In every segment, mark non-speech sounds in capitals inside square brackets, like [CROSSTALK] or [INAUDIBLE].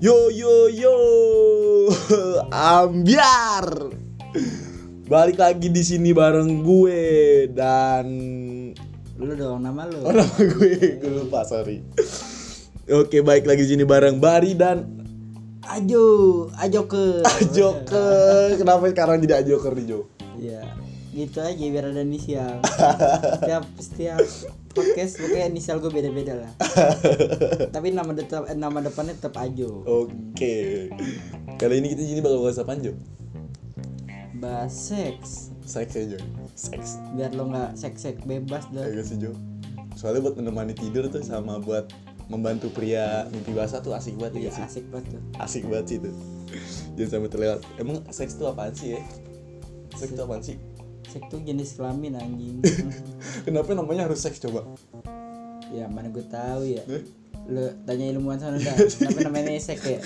Yo yo yo [LAUGHS] Ambiar Balik lagi di sini bareng gue dan Lu dong nama lu. Oh nama gue, gue lupa sorry Oke baik lagi di sini bareng Bari dan Ajo, ajo ke. Kenapa sekarang tidak Joker nih Jo? Iya. Gitu aja biar ada inisial. [LAUGHS] setiap setiap podcast pokoknya inisial gue beda-beda lah. [LAUGHS] Tapi nama tetap eh, nama depannya tetap Ajo. Oke Kali ini kita di sini bakal bahas apa Jo? Bahas seks. Seks Jo Seks Biar lo nggak seks-seks bebas dah. Agak sih Jo Soalnya buat menemani tidur tuh sama buat membantu pria mimpi basah tuh asik banget Iya ya sih asik banget tuh. asik banget sih itu jangan sampai terlewat emang seks itu apaan sih ya seks itu apaan sih Seks tuh jenis kelamin anjing. [LAUGHS] kenapa namanya harus seks coba ya mana gue tahu ya. Eh? Lu tanya ilmuwan sana dah. [LAUGHS] Kenapa namanya seks ya?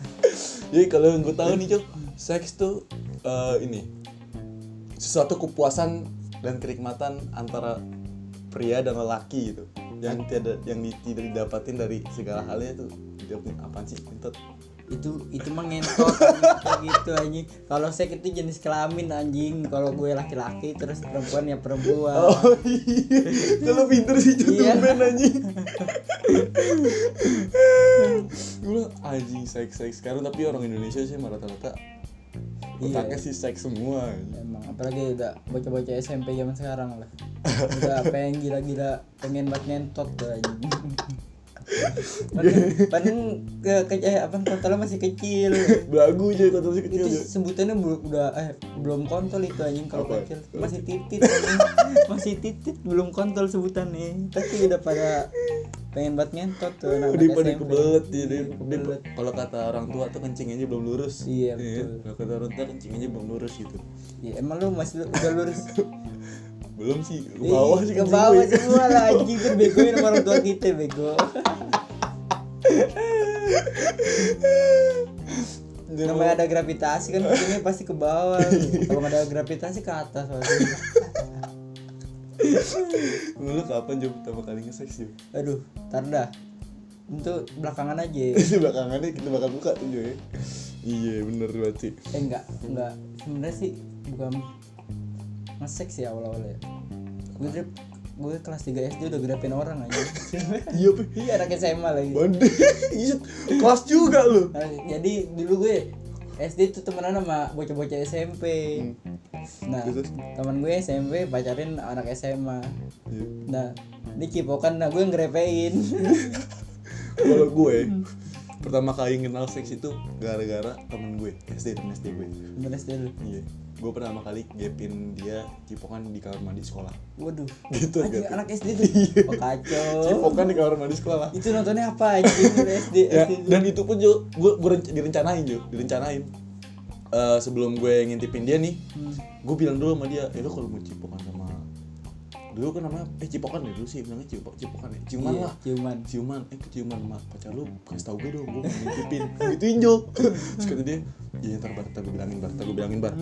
[LAUGHS] jadi kalau yang gue tahu nih cok seks tuh eh, ini sesuatu kepuasan dan kenikmatan antara pria dan lelaki gitu yang tidak yang di- tidak didapatin dari segala halnya tuh didapetin apaan sih entot itu itu mah ngentot kayak gitu anjing. Kalau seks itu jenis kelamin anjing. Kalau gue laki-laki terus perempuan ya perempuan. Oh iya. Kalau pinter sih Iya. cuman anjing. Gue anjing seks seks. Sekarang tapi orang Indonesia sih rata-rata Iya. otaknya sih seks semua. Emang apalagi udah bocah-bocah SMP zaman sekarang lah. Udah pengen gila-gila pengen banget ngentot tuh anjing padahal ke, ke eh, apa kontolnya masih kecil. Belagu aja kalau masih kecil itu aja. sebutannya belum udah eh belum kontol itu anjing kalau Apa? kecil. Masih titit anjing. masih titit belum kontol sebutannya. Tapi udah pada pengen banget ngentot tuh anak udah pada kebelet Kebelet. kalau kata orang tua tuh kencing aja belum lurus. Iya, betul. kalau kata orang tua kencing aja belum lurus gitu. Ya, emang lu masih udah lurus [LAUGHS] belum sih ke bawah sih ke kencing bawah semua lah [LAUGHS] anjing. Kan begoin sama orang tua kita bego. Namanya ada gravitasi kan kencingnya pasti ke bawah. Kalau ada gravitasi ke atas pasti. Lu kapan jam pertama kali nge-seks Jom? aduh tar dah. Itu belakangan aja. [LAUGHS] Itu belakangannya kita bakal buka tuh ya Iya bener banget sih. Eh enggak enggak sebenarnya sih bukan nge-sex ya awal-awal ya gue dari- gue kelas 3 SD udah grapin orang aja [LAUGHS] Iya iya anak SMA lagi [LAUGHS] Iya Kelas juga lu Nah, jadi dulu gue SD tuh temenan sama bocah-bocah SMP. Nah, Terus? teman gue SMP pacarin anak SMA. Iya. Nah, ini cipokan nah gue yang grepein. [LAUGHS] Kalau gue Pertama kali kenal seks itu Gara-gara temen gue SD temen SD gue Temen SD lu. Iya Gue pertama kali gapin dia Cipokan di kamar mandi sekolah Waduh. Gitu Anjing, gapin. anak SD tuh. Oh, kacau. Cipokan di kamar mandi sekolah Itu nontonnya apa anjing dari SD? ya, SD dan itu pun Jo, gue, gue renc- direncanain Jo, direncanain. Eh, sebelum gue ngintipin dia nih, Hmm. gue bilang dulu sama dia, eh lo kalau mau cipokan sama dulu kan namanya eh cipokan ya dulu sih bilangnya cipok cipokan ya ciuman Iya, lah ciuman. ciuman eh keciuman sama pacar lu kasih tau gue dong gue ngintipin gituin Jo [LAUGHS] terus kata dia ya ntar bar ntar gue bilangin bar ntar gue bilangin bar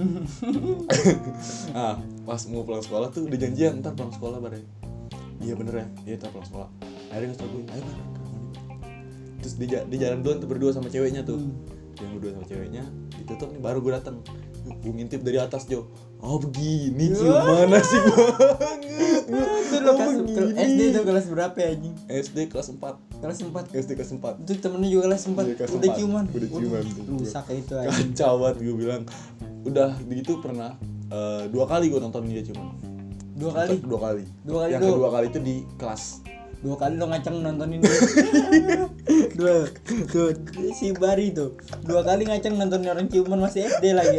[LAUGHS] ah pas mau pulang sekolah tuh udah janjian ntar pulang sekolah bar ya. Iya bener ya. Iya ntar pulang sekolah. Akhirnya ngasih tau gue ayo bar ke kamar mandi, Bar." terus dia, ja- dia jalan duluan tuh berdua sama ceweknya tuh yang berdua sama ceweknya ditutup nih baru gue datang gue ngintip dari atas Jo oh begini ciuman asik banget Itu kelas, SD tuh kelas berapa ya anjing? SD kelas 4 Kelas 4. SD kelas 4 Itu temennya juga kelas 4. Iya, kelas Udah empat. ciuman. Udah ciuman. Rusak itu anjing. kacau banget gue bilang udah gitu pernah eh, dua kali gue nonton dia cuman Dua kali. dua kali Dua kali yang kedua kali itu di kelas dua kali lo ngaceng nontonin dia. [LAUGHS] Dua tuh si Bari tuh. Dua kali ngaceng nontonin orang ciuman masih SD lagi.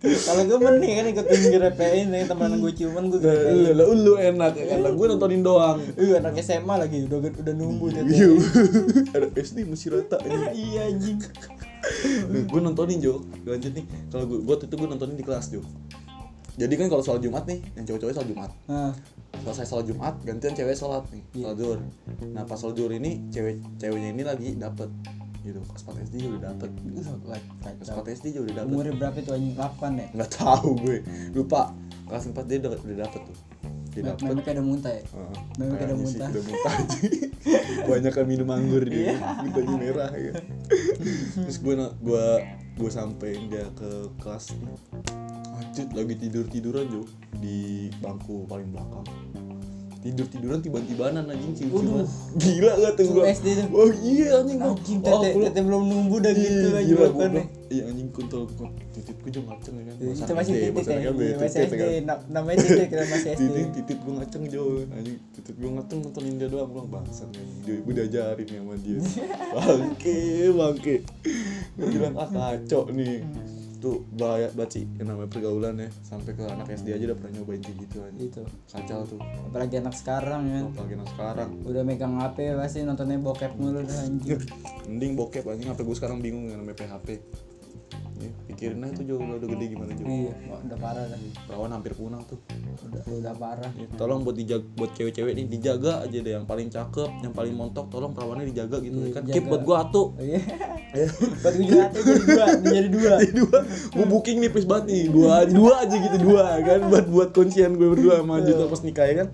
Kalau gue mending kan ikutin grepein nih teman gue ciuman gue Nah, lu, lu, enak ya kan? Gue nontonin doang. Iya anak SMA lagi udah udah nunggu tuh. [LAUGHS] Iya. ada SD masih rata [LAUGHS] iya anjing. Gue nontonin Jo lanjut nih. Kalau gue buat itu gue nontonin di kelas Jo jadi kan kalau sholat Jumat nih yang cowok-cowok sholat Jumat. Nah selesai sholat Jumat gantian cewek sholat nih Iya. sholat zuhur. Nah pas sholat zuhur ini cewek ceweknya ini lagi dapet gitu. Kelas 4 SD juga udah dapet uh, kelas kacau 4 SD juga udah dapet. Umurnya berapa tuh anjing? 8 ya? Nggak tahu gue. Lupa. Kelas 4 dia udah, udah dapet tuh. Kayak Me- dapet. Memek ada muntah ya. Memang Kayaknya ada muntah. udah muntah aja. [LAUGHS] Banyak kan minum anggur dia. Mintanya merah ya. Terus gue gue gue sampein dia ke kelas lagi tidur tiduran jo. Di bangku paling belakang. Tidur tiduran tiba-tibanan anjing cium ciuman gila gak tuh gua? SD tuh. oh iya anjing gua. Anjing oh, tete gua- tete belum numbuh dah gitu Iya, lagi gila, gua bilang, iya anjing kontol kok tititku juga ngaceng ya kan? Itu masih masa ya kan Iya, masih titit SD kan. Na- namanya titik kira masih SD titit titit gue ngaceng jo. Anjing titit gue ngaceng nontonin dia doang gue bangsat anjing. Dia gue diajarin sama dia. [LAUGHS] Bangke bangke. Gue bilang ah kacau nih tuh bahaya banget sih yang namanya pergaulan ya. Sampai ke anak SD aja udah pernah nyobain kayak gitu anjing. Itu kacau tuh. Apalagi anak sekarang kan apalagi anak sekarang. Udah megang HP pasti nontonnya bokep mulu dah anjing. [LAUGHS] Mending bokep anjing. Apa gue sekarang bingung dengan namanya PHP ya, pikirin aja tuh Jo udah gede gimana Jo iya. Udah parah dah. Perawan hampir punah tuh. Udah udah parah. Ya, tolong buat dijaga buat cewek-cewek nih dijaga aja deh. Yang paling cakep yang paling montok tolong perawannya dijaga gitu Iya, kan. jaga. keep buat gua atuh Oh, iya. [LAUGHS] Buat gue juga hati jadi dua jadi dua. Dua. Gua booking nih please banget nih. Dua dua aja gitu dua kan. Buat buat kuncian gue berdua sama Juta pas nikah ya kan.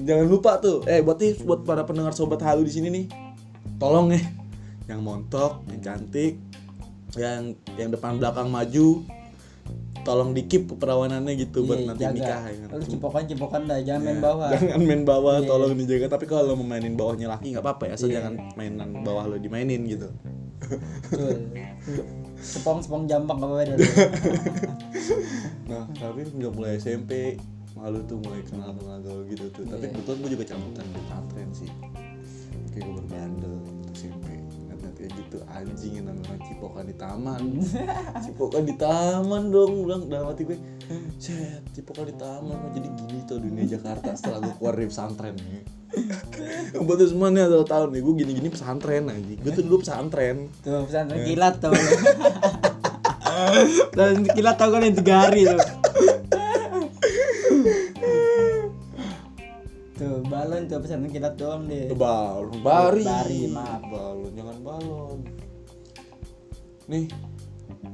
Jangan lupa tuh. Eh buat nih buat para pendengar sobat halu di sini nih. Tolong nih yang montok yang cantik yang yang depan belakang maju tolong di keep perawanannya gitu buat Iya, nanti jaga. nikah ya kan. lu cipokan cipokan dah jangan main Ya, bawah Jangan main bawah, Iya. tolong dijaga. Tapi kalau mau mainin bawahnya laki nggak apa-apa ya, asal Iya. jangan mainan bawah lo dimainin gitu. Sepong sepong jambak apa beda [LAUGHS] Nah, tapi nggak mulai SMP malu tuh mulai kenal kenal gaul gitu tuh. Tapi Iya. kebetulan gue juga di pesantren sih. Kayak gue berbandel gitu SMP. Gitu anjing yang namanya orang cipokan di taman. [LAUGHS] cipokan di taman dong, bilang dalam hati gue. Set, cipokan di taman oh, jadi gini tuh dunia Jakarta setelah gue keluar dari pesantren nih. [LAUGHS] Buat semua nih atau tahun nih gue gini-gini pesantren aja. Gue tuh dulu pesantren. tuh pesantren kilat tau dan [LAUGHS] kilat tau kan yang tiga hari tuh tuh pesantren kilat doang deh Balon, bari. Bari, maaf. Balon, jangan balon. Nih,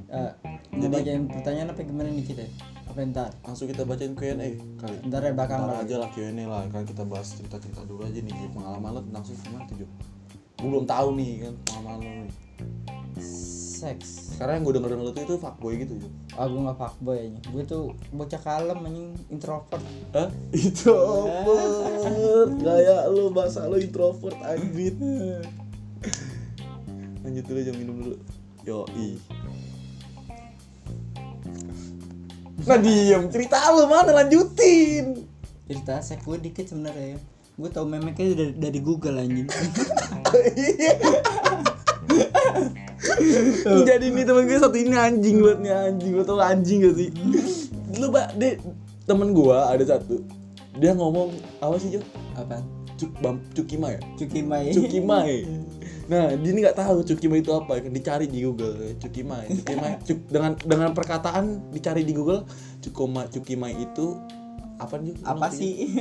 Eh, mau bacain pertanyaan apa gimana nih kita apa ntar langsung kita bacain Q&A kali. ntar ya belakang Ntar aja lah Q&A lah, kan kita bahas cerita-cerita dulu aja nih pengalaman lo tentang seks gimana tuh? Gue belum tahu nih kan pengalaman lo nih. Seks Sekarang yang gue denger denger lo tuh itu fuckboy gitu Jo. ah gue gak fuckboy aja gue tuh bocah kalem anjing introvert Hah? [LAUGHS] Introvert. Gaya lo bahasa lo introvert anjir. Lanjut dulu jam minum dulu. Yo Nah diem, cerita lo mana lanjutin cerita seks gue dikit sebenarnya ya gue tau memeknya dari, dari Google anjing [LAUGHS] [LAUGHS] [LAUGHS] Jadi ini temen gue satu ini anjing buat nih anjing. Lo tau anjing gak sih? Lu pak, dia temen gue ada satu. Dia ngomong apa sih Jo? apa Cuk, bam, Cukima ya? Cukimai. Cukimai. [LAUGHS] Nah dia ini gak tahu Cukimai itu apa. Kan dicari di Google Cukimai. Cukimai cuk, dengan dengan perkataan dicari di Google Cukoma Cukimai itu apa nih? apa sih?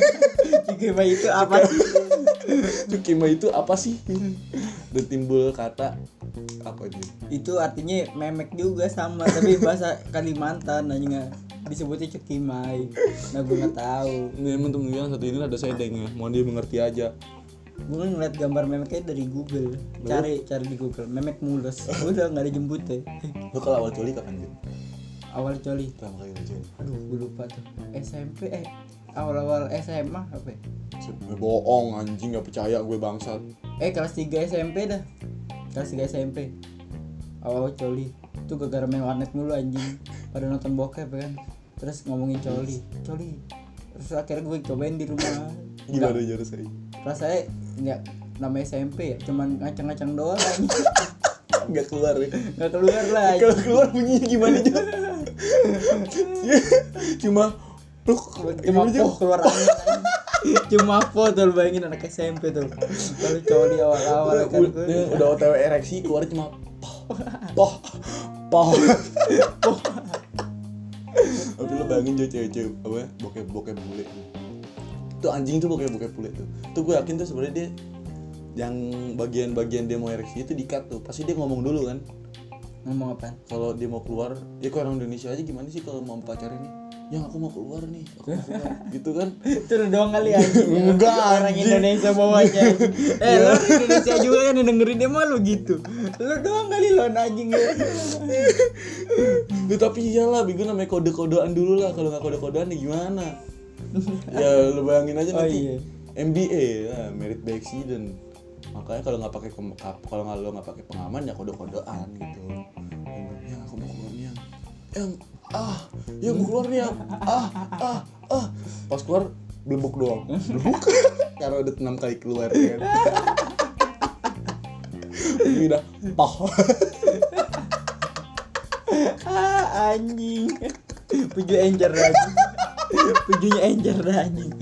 [LAUGHS] Cukimai itu apa sih? Cukimai itu apa sih? Dan timbul kata apa nih? itu artinya memek juga sama tapi [LAUGHS] bahasa Kalimantan nggak disebutnya cukimai nah gue nggak tahu. Ini temen gue yang satu ini ada sedeng ya, mohon dia mengerti aja. gue ngeliat gambar memeknya dari Google. Cari cari di Google. Memek mulus. [LAUGHS] Udah nggak ada jemputnya Lo kalau awal coli kapan sih? awal coli. Pertama kali lo coli. aduh gue lupa tuh. SMP eh awal-awal SMA apa ya? Bohong anjing. Gak percaya gue bangsat. eh kelas 3 SMP dah kelas 3 SMP awal coli tuh gara-gara main warnet mulu anjing pada nonton bokep ya kan terus ngomongin coli coli terus akhirnya gue cobain di rumah Gimana aja rasanya? rasanya nggak nama SMP ya cuman ngacang-ngacang doang anjing. [LAUGHS] Gak keluar ya. nggak keluar lah. Kalau keluar bunyinya gimana juga? [LAUGHS] Cuma pluk cuma keluar angin. Cuma tuh lu bayangin anak SMP tuh. Kalau coli awal-awal kan Udah, OTW ereksi keluar cuma poh poh poh poh. Tapi lo bayangin Jo cewek-cewek apa bokep bokep bule. Tuh anjing tuh bokep bokep bule tuh. Tuh gue yakin tuh sebenarnya dia yang bagian-bagian dia mau ereksi itu dikat tuh. Pasti dia ngomong dulu kan. Ngomong apa? Kalau dia mau keluar ya kok orang Indonesia aja gimana sih kalau mau pacarin? nih yang aku mau keluar nih. Aku mau keluar. [LAUGHS] Gitu kan? Itu lu doang kali anjing [LAUGHS] Enggak, orang. Indonesia bawanya [LAUGHS] eh lu orang Indonesia juga kan yang dengerin dia mah lu gitu. Lu doang kali lo anjing. Ya ya, tapi iyalah bingung namanya kode-kodean dulu lah. Kalau nggak kode-kodean ya gimana? Ya lu bayangin aja Oh, nanti iya. MBA ya, merit by accident. Makanya kalau nggak pakai kalau nggak lo nggak pakai pengaman ya kode-kodean gitu. Yang aku mau keluar. nih yang yang ah ya mau keluar nih yang ah ah ah. Pas keluar belebuk doang. Belebuk [LAUGHS] karena udah enam kali keluar ya kan? Ini udah toh. Ah anjing. Puju encer anjing. Pujunya encer dah anjing.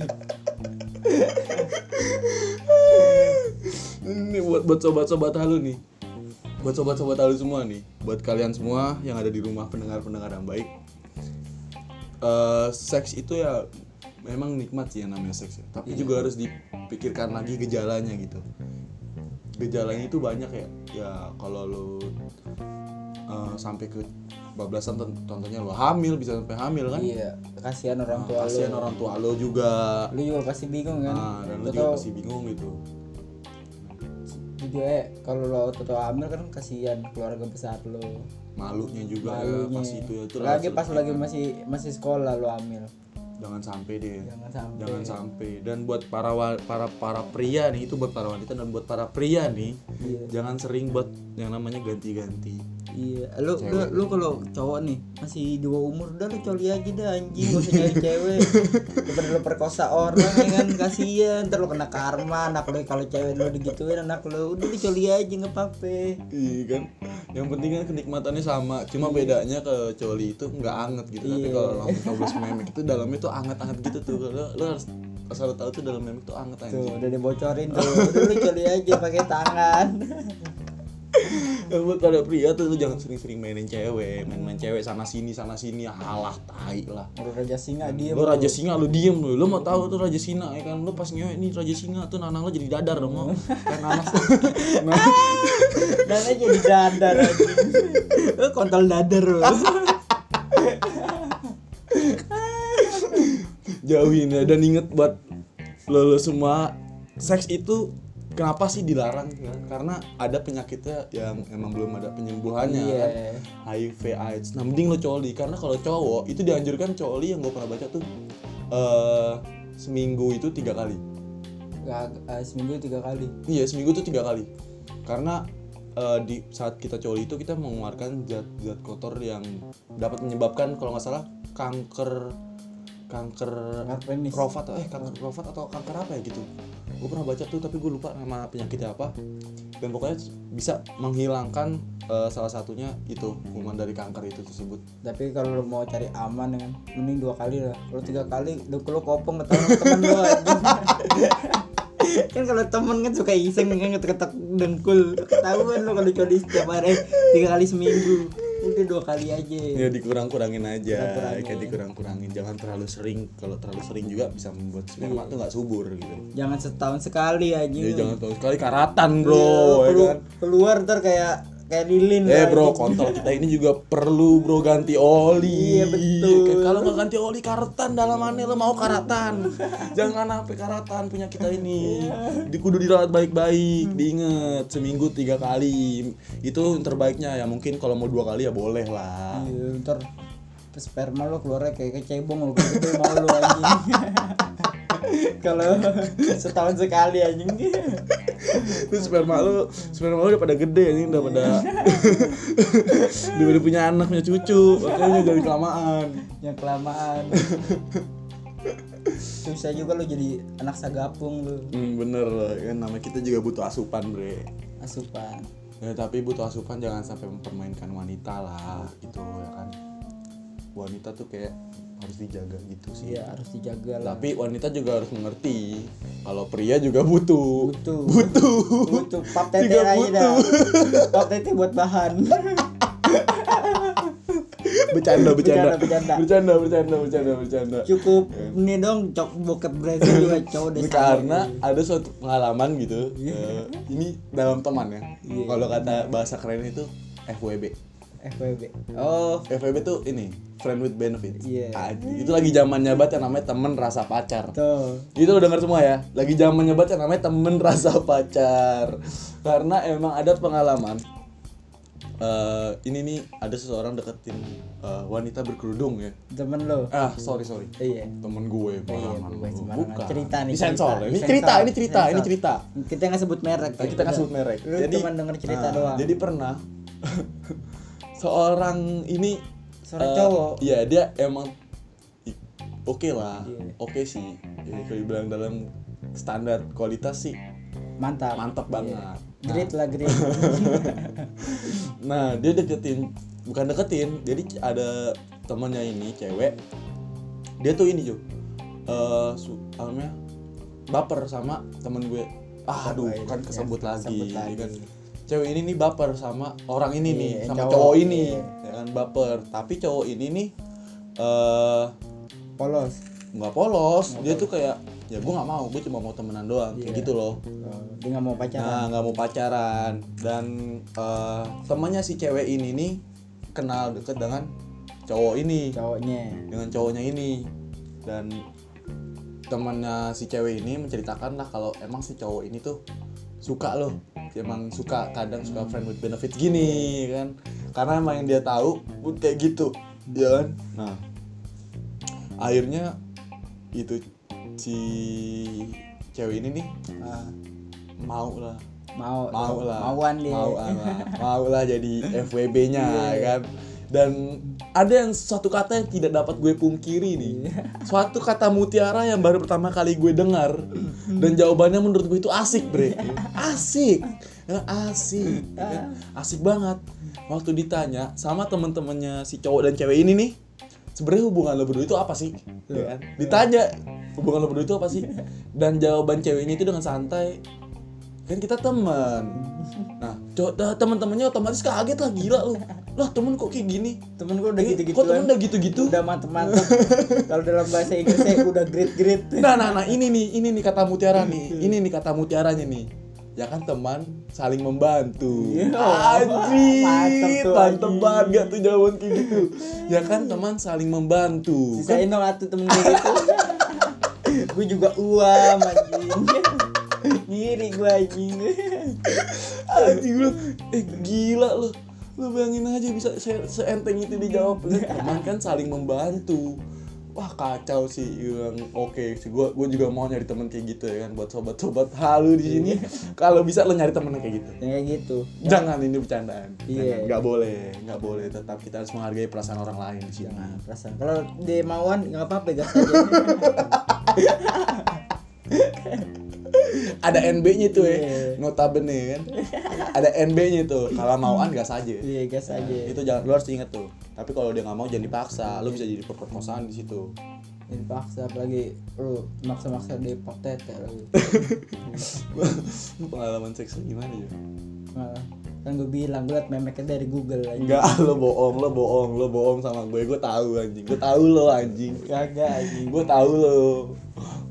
Ini buat buat sobat-sobat halu nih buat sobat-sobat halu semua nih buat kalian semua yang ada di rumah pendengar-pendengar yang baik Eh, seks itu ya memang nikmat sih yang namanya seks ya. tapi juga harus dipikirkan lagi gejalanya gitu. Gejalanya itu banyak ya. Ya kalau lo eh, sampai ke bablasan contohnya lo hamil bisa sampai hamil kan? Iya kasihan orang tua kasihan orang tua lo juga. Lu juga pasti bingung kan? Nah, dan lo juga pasti bingung gitu juga eh kalau lo tuh hamil kan kasihan keluarga besar lo. Malunya juga ya malunya. pas itu ya itu lagi pas lagi masih masih sekolah lo hamil. Jangan sampai deh. Jangan sampai. Jangan sampai. Dan buat para para para pria nih itu buat para wanita dan buat para pria nih Iya. jangan sering buat yang namanya ganti-ganti Iya, lu lu, lu kalau cowok nih masih dua umur udah lu coli aja dah anjing gak usah nyari cewek. [LAUGHS] Daripada lu perkosa orang ya kan kasihan ntar lu kena karma anak lu kalau cewek lu digituin anak lu udah lu coli aja nggak apa-apa. Iya kan yang penting kan kenikmatannya sama cuma bedanya ke coli itu nggak anget gitu tapi Iya. kalau langsung coblos memek itu dalamnya tuh anget-anget gitu tuh lo, lo harus asal tahu tuh dalam memek tuh anget tuh aja udah dibocorin tuh udah lu coli aja pakai tangan [LAUGHS] [LAUGHS] buat pada pria tuh lo jangan sering-sering mainin cewek. Main-main cewek sana sini sana sini. Halah tai lah. Udah raja singa dia lo raja singa lo diem lo lo mau tahu tuh raja singa ya kan? Lo pas ngewe nih raja singa tuh nanang lo jadi dadar dong mau [LAUGHS] kan [LAUGHS] dan aja jadi dadar lu kontol dadar lu jauhin ya. Dan inget buat lo, lo semua seks itu kenapa sih dilarang ya? karena ada penyakitnya yang emang belum ada penyembuhannya Iya. kan HIV AIDS nah mending lo coli karena kalau cowok itu dianjurkan coli yang gue pernah baca tuh eh seminggu itu tiga kali Gak, eh, seminggu tiga kali iya seminggu tuh tiga kali karena eh, di saat kita coli itu kita mengeluarkan zat-zat kotor yang dapat menyebabkan kalau nggak salah kanker kanker Kanker penis. prostat eh kanker prostat atau kanker apa ya gitu gue pernah baca tuh tapi gue lupa nama penyakitnya apa. Dan pokoknya bisa menghilangkan eh, salah satunya itu kuman dari kanker itu tersebut. Tapi kalau lu mau cari aman kan mending dua kali lah. Kalau tiga kali lu lu kopong sama temen anjing. [LAUGHS] kan kalau temen kan suka iseng kan ngetek-ngetek dengkul. Ketahuan lu kalau coli setiap hari tiga kali seminggu udah dua kali aja. Ya dikurang-kurangin aja. Kurang-kurangin. kayak dikurang-kurangin. Jangan terlalu sering. Kalau terlalu sering juga bisa membuat sperma tuh nggak subur gitu. Jangan setahun sekali aja ya jangan tahu sekali. Karatan bro Iya, ya kelu- kan? keluar ntar kayak kayak lilin Eh bro, kontol kita ini juga perlu bro ganti oli. Iya, betul. Kalau nggak ganti oli karatan dalamannya lo mau karatan. Jangan sampai karatan punya kita ini. Di kudu dirawat baik-baik. Diinget seminggu tiga kali. Itu yang terbaiknya ya mungkin kalau mau dua kali ya boleh lah. Iya, ntar sperma lo keluarnya kayak kecebong lo gitu mau lo anjing [LAUGHS] kalau setahun sekali anjing Terus sperma lu, sperma lu udah pada gede ini udah pada [LAUGHS] udah pada punya anak, punya cucu, makanya jadi kelamaan. yang kelamaan susah juga lo jadi anak sagapung lo Hmm, bener loh, kan nama kita juga butuh asupan bre. asupan Ya, tapi butuh asupan jangan sampai mempermainkan wanita lah gitu ya kan wanita tuh kayak harus dijaga gitu sih. Iya harus dijaga lah. Tapi wanita juga harus mengerti kalau pria juga butuh. Butuh. Butuh. Butuh. Pap tete Juga aja. dah butuh. [LAUGHS] pap tete buat bahan. [LAUGHS] Bercanda bercanda. Bercanda, bercanda. bercanda bercanda bercanda cukup ini dong cok bokep Brazil juga [LAUGHS] cowok deh. Ini karena ada suatu pengalaman gitu eh, ini dalam teman ya. Iya. kalau kata bahasa keren itu FWB FWB oh. FWB tuh ini friend with benefit Iya. Anjing, itu lagi zamannya banget yang namanya temen rasa pacar. Tuh itu lo denger semua ya? Lagi zamannya banget yang namanya temen rasa [LAUGHS] pacar. Karena emang ada pengalaman eh ini nih ada seseorang deketin eh, wanita berkerudung ya. Temen lo? Ah sorry sorry. Iya. Temen gue iya, barangan bukan. Cerita nih, Disensor. cerita. ini cerita ini cerita ini cerita. Kita nggak sebut merek kita nggak sebut merek. Lu cuma denger cerita ah, doang. jadi pernah [LAUGHS] seorang ini Seorang eh, cowok. iya dia emang oke lah Iya. oke sih ya, kalau dibilang dalam standar kualitas sih mantap mantap banget Iya. Great lah great [LAUGHS] nah dia deketin bukan deketin jadi ada temannya ini cewek dia tuh ini Jo eh su namanya baper sama temen gue ah aduh Baper, kan ya, kesebut lagi, kesebut ya lagi. kan cewek ini nih baper sama orang ini nih yang sama cowok, cowok, ini ya kan baper. Tapi cowok ini nih eh polos. nggak polos. Dia tuh kayak ya gue nggak mau gue cuma mau temenan doang kayak Iya. gitu loh. Oh, dia nggak mau pacaran. Nah, nggak mau pacaran. Dan eh, temannya si cewek ini nih kenal deket dengan cowok ini, cowoknya. Dengan cowoknya ini. Dan temannya si cewek ini menceritakan lah kalau emang si cowok ini tuh suka loh, emang suka kadang suka friend with benefit gini kan, karena emang yang dia tahu pun kayak gitu, ya kan? Nah, akhirnya itu si cewek ini nih Ah, mau lah. Mau mau lah. mauan dia. Mau lah mau lah jadi FWB-nya Iya. kan dan ada yang satu kata yang tidak dapat gue pungkiri nih. Iya. suatu kata mutiara yang baru pertama kali gue dengar dan jawabannya menurut gue itu asik bre. Asik. Ya, asik ya kan? asik banget. Waktu ditanya sama temen-temennya si cowok dan cewek ini nih sebenarnya hubungan lo berdua itu apa sih? Ya kan? ditanya hubungan lo berdua itu apa sih? Dan jawaban ceweknya itu dengan santai kan kita teman nah teman-temannya otomatis kaget lah gila lo lah temen kok kayak gini? Temen gue udah Eh, gitu-gitu kok temen udah gitu-gitu? Udah mantep-mantep. [LAUGHS] Kalau dalam bahasa Inggrisnya udah great-great. Nah nah nah ini nih ini nih kata mutiara nih. Ini nih kata mutiaranya nih. Ya kan teman saling membantu. Iya. Anjir, Mantep banget gak tuh jawaban kayak gitu. Ya kan teman saling membantu kan? Sisain dong atuh temen gue gitu. [LAUGHS] Gue juga uam anjing. Ngiri gue anjing. Anjing lu. Eh gila lu lu bayangin aja bisa se seenteng itu dijawab. Teman kan saling membantu. Wah kacau sih yang oke sih. Gua gua juga mau nyari temen kayak gitu ya kan buat sobat-sobat halu di sini. Kalau bisa lo nyari temen kayak gitu. Kayak gitu. Jangan ini bercandaan. Iya. Jangan. nggak boleh nggak boleh. Tetap kita harus menghargai perasaan orang lain sini jangan. Perasaan. Kalau dia mauan nggak apa-apa gas aja [LAUGHS] ada NB-nya tuh ya. Iya. notabene kan? Ada NB-nya tuh. Kalau mauan gas aja. Iya gas aja. itu jangan lu harus inget tuh. Tapi kalau dia nggak mau jangan dipaksa. Lu bisa jadi perkosaan di situ. Ini paksa apalagi lu maksa-maksa dia pak tete lagi. [LAUGHS] Lu pengalaman seks gimana ya Nah, kan gue bilang gue liat memeknya dari Google aja enggak lo bohong lo bohong lo bohong sama gue. Gue tahu anjing. Gue tahu lo anjing. Kagak anjing. Gue tahu lo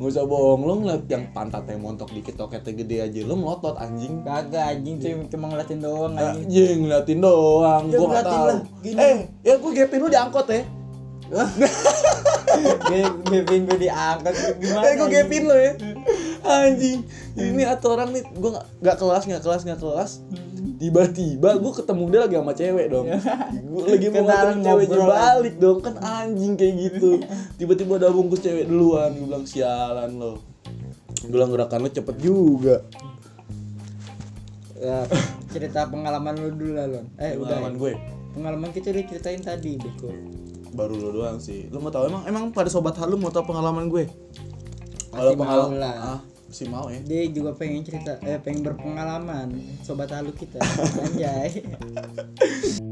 nggak usah bohong lo ngeliat yang pantatnya montok dikit toketnya gede aja lo melotot anjing. Kagak anjing cuma cuma ngeliatin doang anjing. anjing ngeliatin doang Ya, gue nggak ngeliatin tahu. lah, gini. eh ya gue gapin lu diangkot ya. [LAUGHS] Gavin gue diangkat gimana eh gue gapin lo ya. Anjing ini atau orang nih gue nggak nggak kelas nggak kelas nggak kelas tiba-tiba gue ketemu dia lagi sama cewek dong. Gue lagi mau ceweknya ngobrol. balik dong. Kan anjing kayak gitu. Tiba-tiba ada bungkus cewek duluan. Gue bilang sialan lo. Gue bilang gerakan lo cepet juga. Ya, cerita pengalaman lu dulu lah Lon. Eh udah pengalaman gue? Pengalaman kita udah ceritain tadi Beko. Baru lo doang sih. Lo mau tahu emang emang pada sobat halu mau tahu pengalaman gue? Mau pengalaman ah masih mau ya. Dia juga pengen cerita eh pengen berpengalaman sobat halu kita. [LAUGHS] Anjay [LAUGHS]